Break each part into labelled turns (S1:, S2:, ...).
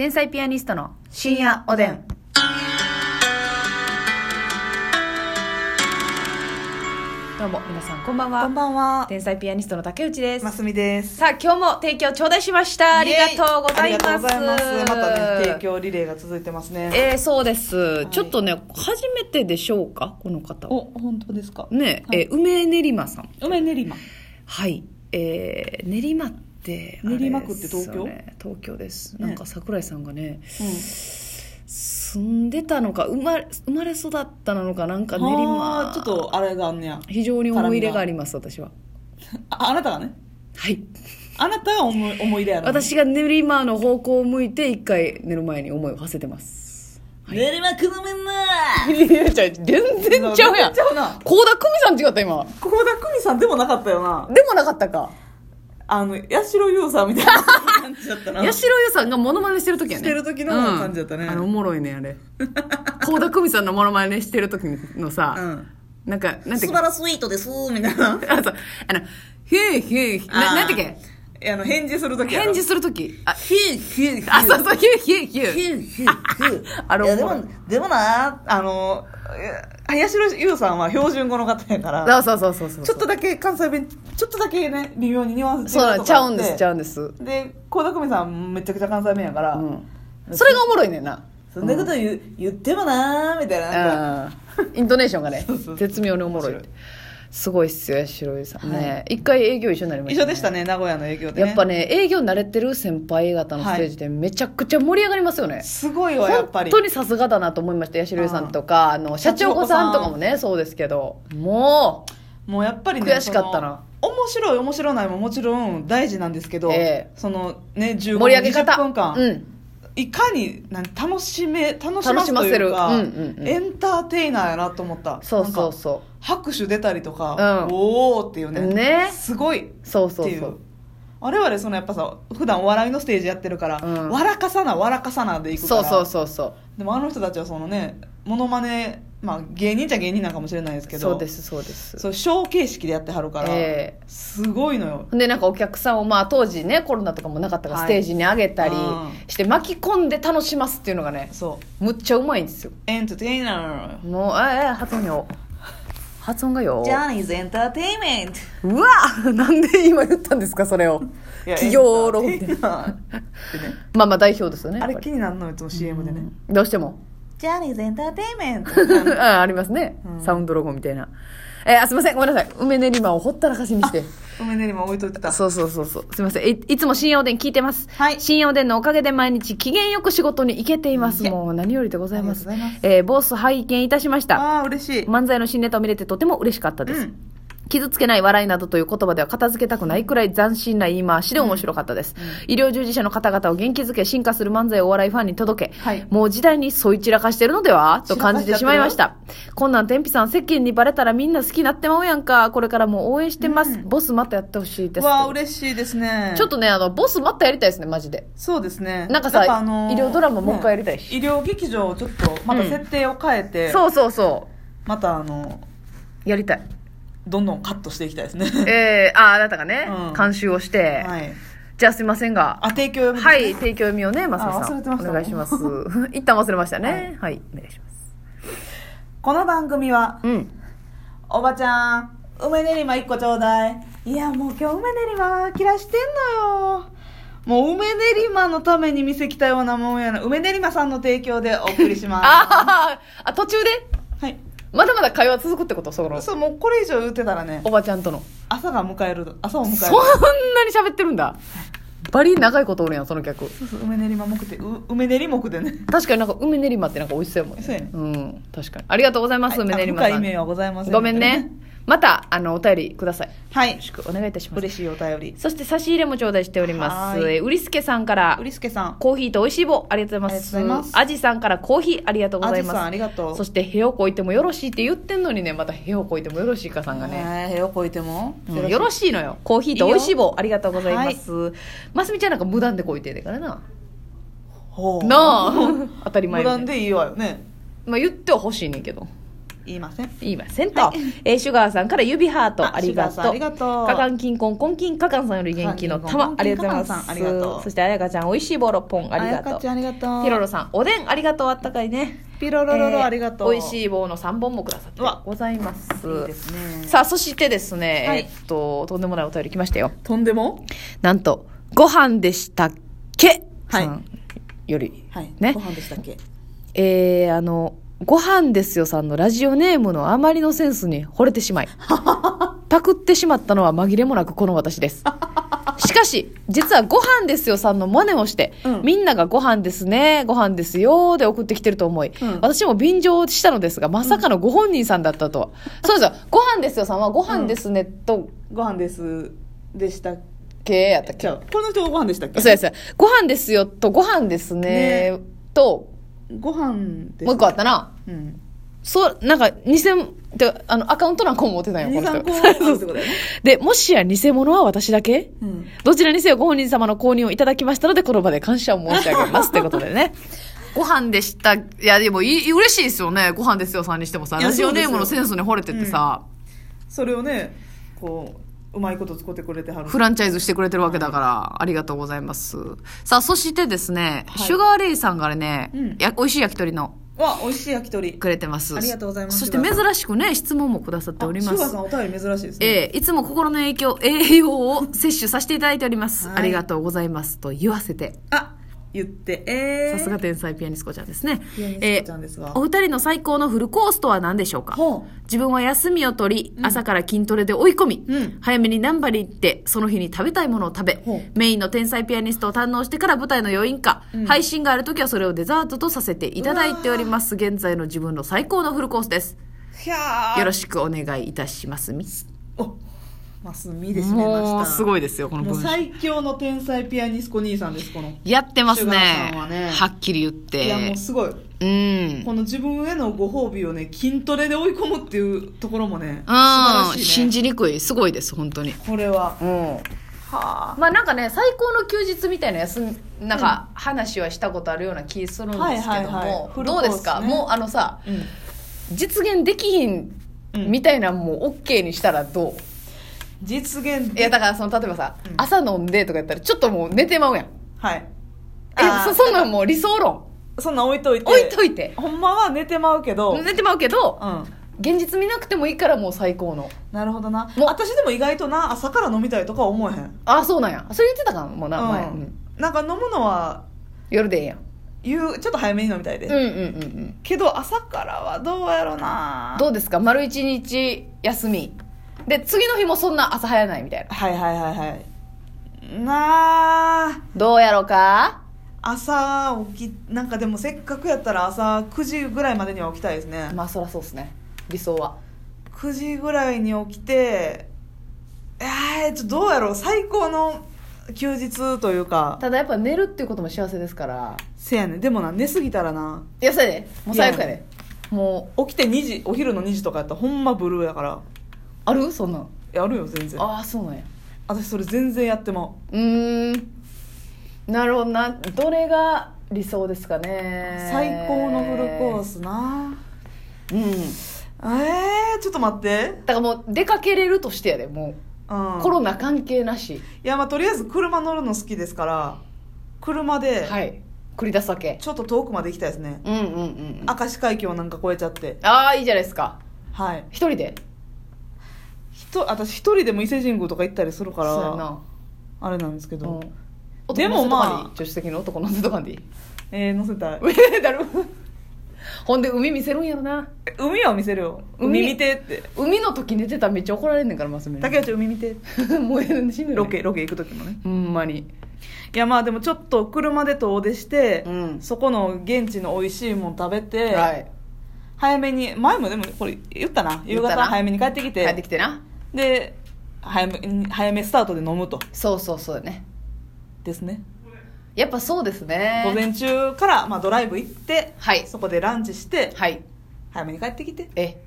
S1: 天才ピアニストの深夜おでん。どうも皆さんこんばんは。
S2: こんばんは。
S1: 天才ピアニストの竹内です。
S2: ますみです。
S1: さあ今日も提供頂戴しました。ありがとうございます。
S2: ありがとうございます。またね、提供リレーが続いてますね。
S1: えー、そうです、ちょっとね初めてでしょうかこの方は
S2: お、本当ですか？
S1: ね、
S2: はい
S1: えー梅練馬さん
S2: 梅練馬。
S1: はいえー、練馬ってあれ
S2: 練馬区って東京？
S1: 東京です、
S2: ね
S1: なんか桜井さんがね
S2: う
S1: 住んでたのか生まれ生まれ育ったのかなんか
S2: ん。
S1: 練
S2: は
S1: 馬
S2: あ、ちょっとあれがあんねや。
S1: 非常に思い入れがあります私は
S2: あ、あなたがね？
S1: はい
S2: あなたが思い思い入れある。
S1: 私が練馬の方向を向いて一回寝る前に思いを馳せてます
S2: 練馬くのめんな。
S1: 全然ちゃうやん。倖田來未さん違った今
S2: 倖田來未さんでもなかったよな。
S1: でもなかったか
S2: あの、八代優さんみたいな 感じだったな。
S1: 八代優さんがモノマネしてる時やね。
S2: してる時の感じだったね。
S1: うんあのおもろいねあれ。倖田來未さんのモノマネしてる時のさ、
S2: うん。
S1: なんかなんて
S2: 素晴らスイートです、みたいな。
S1: あそう。あのヒューヒューななんてけ
S2: あの、返事するとき
S1: 返事する時。あ
S2: ヒューヒューヒュー。
S1: あそうそうヒューヒューヒュー。
S2: ヒューヒューヒュー。
S1: あれ
S2: い。やで
S1: も、
S2: でもな、あの、いや八代優さんは標準語の方やから、
S1: そうそうそうそう
S2: ちょっとだけ関西弁、ちょっとだけね、微妙にニュアンス
S1: そうなんちゃうんですちゃ
S2: う
S1: うんです。
S2: で、倖田來未さんめちゃくちゃ関西弁やから、
S1: うん。それがおもろいねんな。
S2: そんなこと言,、言ってもなーみたいな、なんか、
S1: うん。イントネーションがね 絶妙におもろいすごいっすよ八代優さん。
S2: はい。
S1: ね一回営業一緒になりました
S2: 一緒でしたね、名古屋の営業で、ね。
S1: やっぱね営業慣れてる先輩方のステージでめちゃくちゃ盛り上がりますよね、
S2: すごいわ、やっぱり。
S1: 本当にさすがだなと思いました八代さんとか。あの社長子さんとかもねそうですけど。も
S2: もうやっぱりね
S1: 悔しかったな。
S2: 面白い面白ないももちろん大事なんですけど、
S1: ええ。
S2: そのね15
S1: う盛り上げ方。
S2: 20分間、
S1: うん
S2: いかになん楽しめ楽し
S1: 楽
S2: ます
S1: しませる。
S2: という
S1: んうんうん。
S2: エンターテイナーやなと思った。
S1: そうそう
S2: なんか
S1: そ
S2: 拍手出たりとか、
S1: うん。
S2: おおっていうね。
S1: ね。
S2: すごいっ
S1: う。そうそ
S2: ていう
S1: うそう。
S2: 我々そのやっぱさ普段お笑いのステージやってるから、
S1: うん。
S2: 笑かさな笑かさなでいくから。
S1: そうそうそうそう。
S2: でもあの人たちはそのねモノマネまあ芸人っちゃ芸人なんかもしれないですけど
S1: そうですそうです。
S2: そうショー形式でやってはるから、
S1: ええ。
S2: すごいのよ。
S1: でなんかお客さんをまあ当時ねコロナとかもなかったから
S2: はい。
S1: ステージに上げたり
S2: うん。
S1: して巻き込んで楽しますっていうのがね
S2: そう。
S1: むっちゃうまいんですよ。
S2: エンターテイナー
S1: もうええ発音よ。発音がよ。
S2: ジャニーズエンターテイメント
S1: うわなんで今言ったんですかそれを。企業論
S2: エンターテイナーってね。
S1: まあまあ代表ですよね
S2: あれ気になるのよいつも CM でね、
S1: どうしても
S2: ジャニーズエンターテイメント。
S1: あありますね、
S2: うん。
S1: サウンドロゴみたいな。えーあすいません。ごめんなさい。梅練馬をほったらかしにして。
S2: 梅練馬置いといてた。
S1: そうそうそうそう。すいません。いいつも深夜おでん聞いてます、
S2: はい。
S1: 深夜おでんのおかげで毎日機嫌よく仕事に行けています。もう何よりでございます。
S2: ありがとうございます。
S1: えーボス拝見いたしました。
S2: ああ嬉しい。
S1: 漫才の新ネタを見れてとても嬉しかったです、
S2: うん
S1: 傷つけない笑いなどという言葉では片付けたくないくらい斬新な言い回しで面白かったです、医療従事者の方々を元気づけ進化する漫才をお笑いファンに届け、
S2: はい。
S1: もう時代にそい散らかしてるのではと感じてしまいました。こんなん天日さん世間にバレたらみんな好きになってまうやんか。これからも応援してます、ボスまたやってほしいです
S2: わあ嬉しいですね。
S1: ちょっとねあのボスまたやりたいですねマジで。
S2: そうですね。
S1: なんかさ
S2: あのー
S1: 医療ドラマもう一回やりたいし。
S2: ね医療劇場をちょっとまた設定を変えて、
S1: そうそうそ
S2: またあの
S1: うやりたい
S2: どんどんカットしていきたいですね。
S1: えー、ああなたがね、
S2: うん。
S1: 監修をして、
S2: はい。
S1: じゃあすいませんが。
S2: あ提供読みですね。
S1: はい、提供読みをね、まさん。
S2: あ忘れてました。
S1: お願いします。一旦忘れましたね。はい、お願いします。
S2: この番組は
S1: うん。
S2: おばちゃん梅練馬1個ちょうだい。いやもう今日梅練馬切らしてんのよ。もう梅練馬のために店来たようなもんやな。梅練馬さんの提供でお送りします。
S1: あーあ、途中で？
S2: はい
S1: まだまだ会話続くってこと？その、
S2: そうもうこれ以上言ってたらね
S1: おばちゃんとの。
S2: 朝が迎える朝を迎える
S1: そんなに喋ってるんだ。バリ長いことおるやん、その客。
S2: そうそう梅練馬目でう梅練り目でね
S1: 確かになんか梅練馬ってなんか美味しそうやもんね。
S2: そうやね
S1: ん、確かに。ありがとうございます、
S2: はい
S1: 梅練馬さん。
S2: あ深い意味はございません
S1: ごめんね。また、あの、お便りください。よ
S2: はい
S1: ろしくお願いいたします。
S2: 嬉しいお便り
S1: そして差し入れも頂戴しております。
S2: はい
S1: えーうりすけさんから
S2: う、りすけさん
S1: コーヒーと美味しい棒ありがとうございます。
S2: ありがとうございます
S1: アジさんからコーヒーありがとうございます。
S2: あじさんありがとう
S1: そして、へをこいてもよろしいって言ってんのにね、またへをこいてもよろしいかさんがね。
S2: ねへをこいても
S1: うんよろしいのよ。コーヒーと美味しい棒ありがとうございます。ますみちゃんなんか無断でこいてるからな。
S2: ほう
S1: なあ 当たり前
S2: 無断でいいわよね
S1: まあ言っては欲しいねんけど。
S2: 言いません。
S1: 言いませんと。
S2: はい。
S1: えーシュガーさんから指ハート
S2: あ
S1: ありがとう。
S2: ありがとう。
S1: かかんきんこんこんきんかかんさんより元気の玉ありがとうございます。そしてあやかちゃんおいしいボロポンありがとう。
S2: あやかち。ゃんありがとう
S1: ヒロロさんおでんありがとう。あったかいね。
S2: ピロロロロ、
S1: えー
S2: ありがとう。
S1: おいしい棒の3本もくださってございます。
S2: いいですね。
S1: さあ、そしてですね、
S2: はい。
S1: えっと、とんでもないお便り来ましたよ。
S2: とんでも？
S1: なんと、ご飯でしたっけ？
S2: はい。
S1: さんより、
S2: はい。
S1: ね
S2: ご飯でしたっけ？
S1: えー、あの、ご飯ですよさんのラジオネームのあまりのセンスに惚れてしまい、パクってしまったのは紛れもなくこの私です。しかし、実はご飯ですよさんの真似をして、
S2: うん。
S1: みんながご飯ですね、ご飯ですよで送ってきてると思い、
S2: うん。
S1: 私も便乗したのですが、まさかのご本人さんだったとは。そうですよ、ご飯ですよさんはご飯ですねと、
S2: ご飯ですでしたっ
S1: け？やったっけ
S2: この人がご飯でしたっけ？
S1: そうです。ご飯ですよと、ご飯ですね
S2: ね。
S1: と、
S2: ご飯です
S1: もう一個あったな。
S2: うん
S1: そう、なんか、偽、てかあの、アカウントなんかも持ってたんよ、この
S2: 23個
S1: 人。
S2: あるってことだよね
S1: で、もしや偽物は私だけ？
S2: うん
S1: どちらにせよご本人様の購入をいただきましたので、この場で感謝を申し上げます。ということでね。ご飯でした。いや、でもいい、嬉しいですよね。ご飯ですよさんにしてもさ。
S2: いや
S1: ラジオネームのセンスに惚れてってさ、
S2: それをねこううまいこと使ってくれてはる
S1: フランチャイズしてくれてるわけだから、ありがとうございます。さあ、そしてですね、
S2: はい
S1: シュガーレイさんからね、
S2: うん
S1: や美味しい焼き鳥の
S2: わ美味しい焼き鳥
S1: くれてます。
S2: ありがとうございます
S1: そして珍しくね、質問もくださっております
S2: あシュガーさ。んお便り珍しいですね
S1: ええいつも心の影響、栄養を摂取させていただいております。
S2: はい
S1: ありがとうございます。と言わせて。
S2: あ言ってえー、
S1: さすが天才ピアニスコちゃんですね。
S2: ピアニスコちゃんです
S1: お二人の最高のフルコースとは何でしょうか？
S2: ほ
S1: 自分は休みを取り、朝から筋トレで追い込み、
S2: うん。
S1: 早めにナンバリ行って、その日に食べたいものを食べメインの天才ピアニストを堪能してから舞台の余韻か、
S2: うん。
S1: 配信がある時はそれをデザートとさせていただいております。現在の自分の最高のフルコースです。よろしくお願いいたします。み。
S2: おマスミで締めました。
S1: もうすごいですよ、この。
S2: 最強の天才ピアニスコ兄さんですこの。
S1: やってますね。
S2: はね。
S1: はっきり言って。
S2: いやもうすごい。
S1: うん。
S2: この自分へのご褒美をね筋トレで追い込むっていうところもね素晴
S1: うん、
S2: らしい
S1: 信
S2: ね
S1: じにくいすごいです本当に。
S2: これは。
S1: うん。
S2: はあ。
S1: まあなんかね最高の休日みたいな休みなんか話はしたことあるような気するんですけども、どうですか？もうあのさ
S2: うん。
S1: 実現できひん
S2: うん
S1: みたいなのも OK にしたらどう、
S2: 実現
S1: いやだからその例えばさ、
S2: うん。
S1: 朝飲んでとかやったらちょっともう寝てまうやん。
S2: はい。
S1: え
S2: あー。
S1: そそんなんもう理想論？
S2: そんなん置いといて。
S1: 置いといて。
S2: ほんまは寝てまうけど。
S1: 寝てまうけど
S2: うん。
S1: 現実見なくてもいいからもう最高の。
S2: なるほどな。
S1: もう。
S2: 私でも意外とな朝から飲みたいとかは思えへん。
S1: ああそうなんや。それ言ってたかもうな、前、
S2: う
S1: うん。ん、
S2: なんか飲むのは
S1: 夜でええやん。
S2: 夕ちょっと早めに飲みたいで、
S1: うんうんうんうん。
S2: けど朝からはどうやろな。
S1: どうですか？丸一日休みで次の日もそんな朝早ないみたいな。
S2: はいはいはいはい。なあ。
S1: どうやろうか？
S2: 朝起きなんかでもせっかくやったら朝9時ぐらいまでには起きたいですね。
S1: まあそらそうっすね。理想は。
S2: 9時ぐらいに起きてえー、ちょっとどうやろう。最高の休日というか。
S1: ただやっぱ寝るっていうことも幸せですから。
S2: せやね。んでもな寝すぎたらな。い
S1: やそれで。もう最悪やで。もう。
S2: 起きて2時お昼の2時とかやったらほんまブルーやから
S1: ある？そんな。ん
S2: やるよ全然。
S1: ああそうなんや。
S2: 私それ全然やってまう。
S1: うーん。なるほど。などれが理想ですかね？
S2: 最高のフルコースな。
S1: うん。
S2: えー、ちょっと待って。
S1: だからもう出かけれるとしてやでも
S2: う。ん。
S1: うコロナ関係なし。
S2: いやまあとりあえず車乗るの好きですから車で
S1: はい。繰り出すわけ。
S2: ちょっと遠くまで行きたいですね、
S1: うんうんうんうん。
S2: 明石海峡なんか越えちゃって。
S1: ああいいじゃないですか。
S2: はい。
S1: 一人で？
S2: ひと私一人でも伊勢神宮とか行ったりするから
S1: そうやな。
S2: あれなんですけど、
S1: うん。
S2: でもまあ
S1: 男乗せとかに助手席の男乗せとかんでいい
S2: えー、乗せたい。
S1: え だるほんで海見せるんやろな。
S2: 海は見せるよ。
S1: 海。
S2: 海見てって。
S1: 海の時寝てたらめっちゃ怒られんねんからますみ
S2: 竹内海見て。
S1: もうええ死ぬね
S2: ロケロケ行く時もね。
S1: ほんまに。
S2: いやまあでもちょっと車で遠出して、
S1: うん。
S2: そこの現地の美味しいもん食べて、
S1: はい。
S2: 早めに前もでもこれ言ったな。夕
S1: 言ったな。
S2: 方早めに帰ってきて。
S1: 帰ってきてな
S2: で早めに早めスタートで飲むと。
S1: そうそうそうだね。
S2: ですね。
S1: やっぱそうですね。
S2: 午前中から、まあ、ドライブ行って、
S1: はい。
S2: そこでランチして
S1: はい。
S2: 早めに帰ってきて
S1: え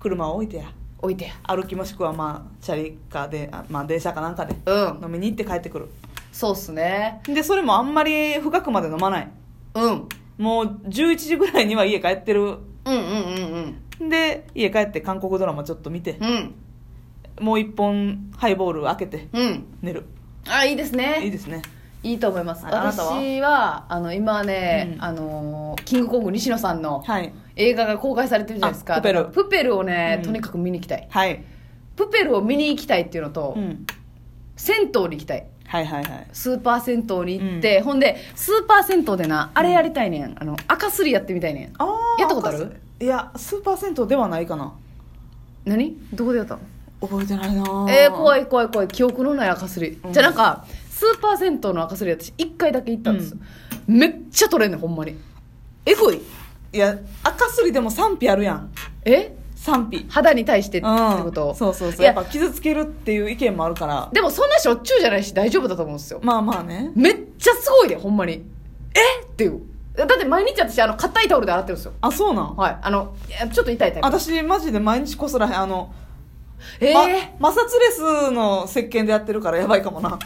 S2: 車を置いてや。
S1: 置いてや。
S2: 歩きもしくはまあチャリかで、あまあ、電車かなんかで
S1: うん。
S2: 飲みに行って帰ってくる。
S1: そうっすね。
S2: でそれもあんまり深くまで飲まない。
S1: うん。
S2: もう11時ぐらいには家帰ってる。
S1: うんうんうんうん。
S2: で家帰って韓国ドラマちょっと見て。
S1: うん
S2: もう一本ハイボール開けて
S1: うん。
S2: 寝る。
S1: あいいですね。
S2: いいですね。
S1: いいと思います。
S2: ああなたは？
S1: 私はあの今ね、
S2: うん。
S1: あのキングコング西野さんの
S2: はい。
S1: 映画が公開されてるじゃないですか。
S2: あプペル。
S1: プペルをね、
S2: うん。
S1: とにかく見に行きたい。
S2: はい、
S1: プペルを見に行きたいっていうのと、
S2: うん、
S1: 銭湯に行きたい。
S2: はいはいはい。
S1: スーパー銭湯に行って、ほんでスーパー銭湯でなあれやりたいねん。あの赤すりやってみたいねん。
S2: あー
S1: やったことある？
S2: いやスーパー銭湯ではないかな。
S1: 何？どこでやったの？
S2: 覚えてないな。
S1: えー、怖
S2: い
S1: い怖い怖い。記憶のない赤すり、
S2: うん。
S1: じゃあなんかスーパー銭湯の赤すり私1回だけ行ったんです。よ、めっちゃ取れんねんほんまに。えぐい。
S2: いや赤すりでも賛否あるやん。
S1: え？
S2: 賛否。
S1: 肌に対してって
S2: うん。
S1: こと、
S2: そうそうそう。
S1: いや
S2: やっぱ傷つけるっていう意見もあるから。
S1: でもそんなしょっちゅうじゃないし大丈夫だと思うんですよ。
S2: まあまあね。
S1: めっちゃすごいでほんまに。え？っていう。だって毎日私あの硬いタオルで洗ってるんですよ。
S2: あそうなん？
S1: はい。あのちょっと痛いタイプ。
S2: 私マジで毎日こすらへん。あの、
S1: ええ
S2: ま、摩擦レスの石鹸でやってるからやばいかもな。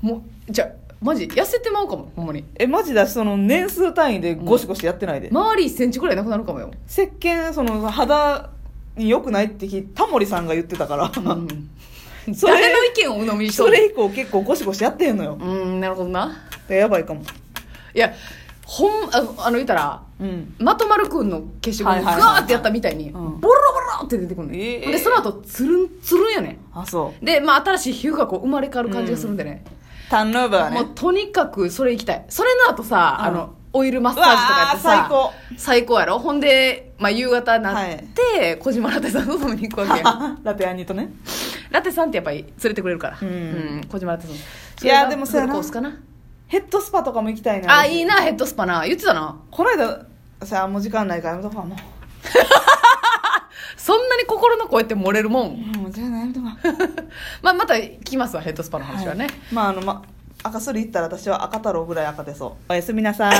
S1: もうじゃあマジ痩せてまうかもほんまに。
S2: えマジだしその年数単位でゴシゴシやってないで、
S1: 周り1センチぐらいなくなるかもよ、
S2: 石鹸その肌に良くないって聞いタモリさんが言ってたから、
S1: うん、
S2: それ
S1: 誰の意見を鵜呑みにしとる
S2: それ以降結構ゴシゴシやってんのよ。
S1: うんなるほどな。
S2: でやばいかも。
S1: いやほんああの言ったら
S2: うん。
S1: まとまるくんの消しゴムガ
S2: はいはいはいはい。
S1: ーってやったみたいに、
S2: うん。
S1: ボロって出てくるの、
S2: ええ
S1: でその後つるんつるんやね。
S2: あそう。
S1: で、まあ、新しい皮膚がこう生まれ変わる感じがするんでね、
S2: タンヌーバーね。
S1: もうとにかくそれ行きたい。それの後さ、
S2: うん。
S1: あのオイルマッサージとかやってさ
S2: うわー最高。
S1: 最高やろ。ほんで、まあ、夕方になって、小島ラテさんと飲みに行くわけや
S2: ラテアニとね。
S1: ラテさんってやっぱり連れてくれるから、
S2: うん。
S1: 小島ラテさん。
S2: いやでもそうやな
S1: コースかな？
S2: ヘッドスパとかも行きたいな。
S1: あいいなヘッドスパな。言ってたな。
S2: この間さあもう時間ないからやめとこうも
S1: そんなに心の声って漏れるもん、
S2: うもう時間ないやめとこう
S1: まあ、また聞きますわヘッドスパの話はね、
S2: まああのま赤すり行ったら私は赤太郎ぐらい赤出そう。おやすみなさい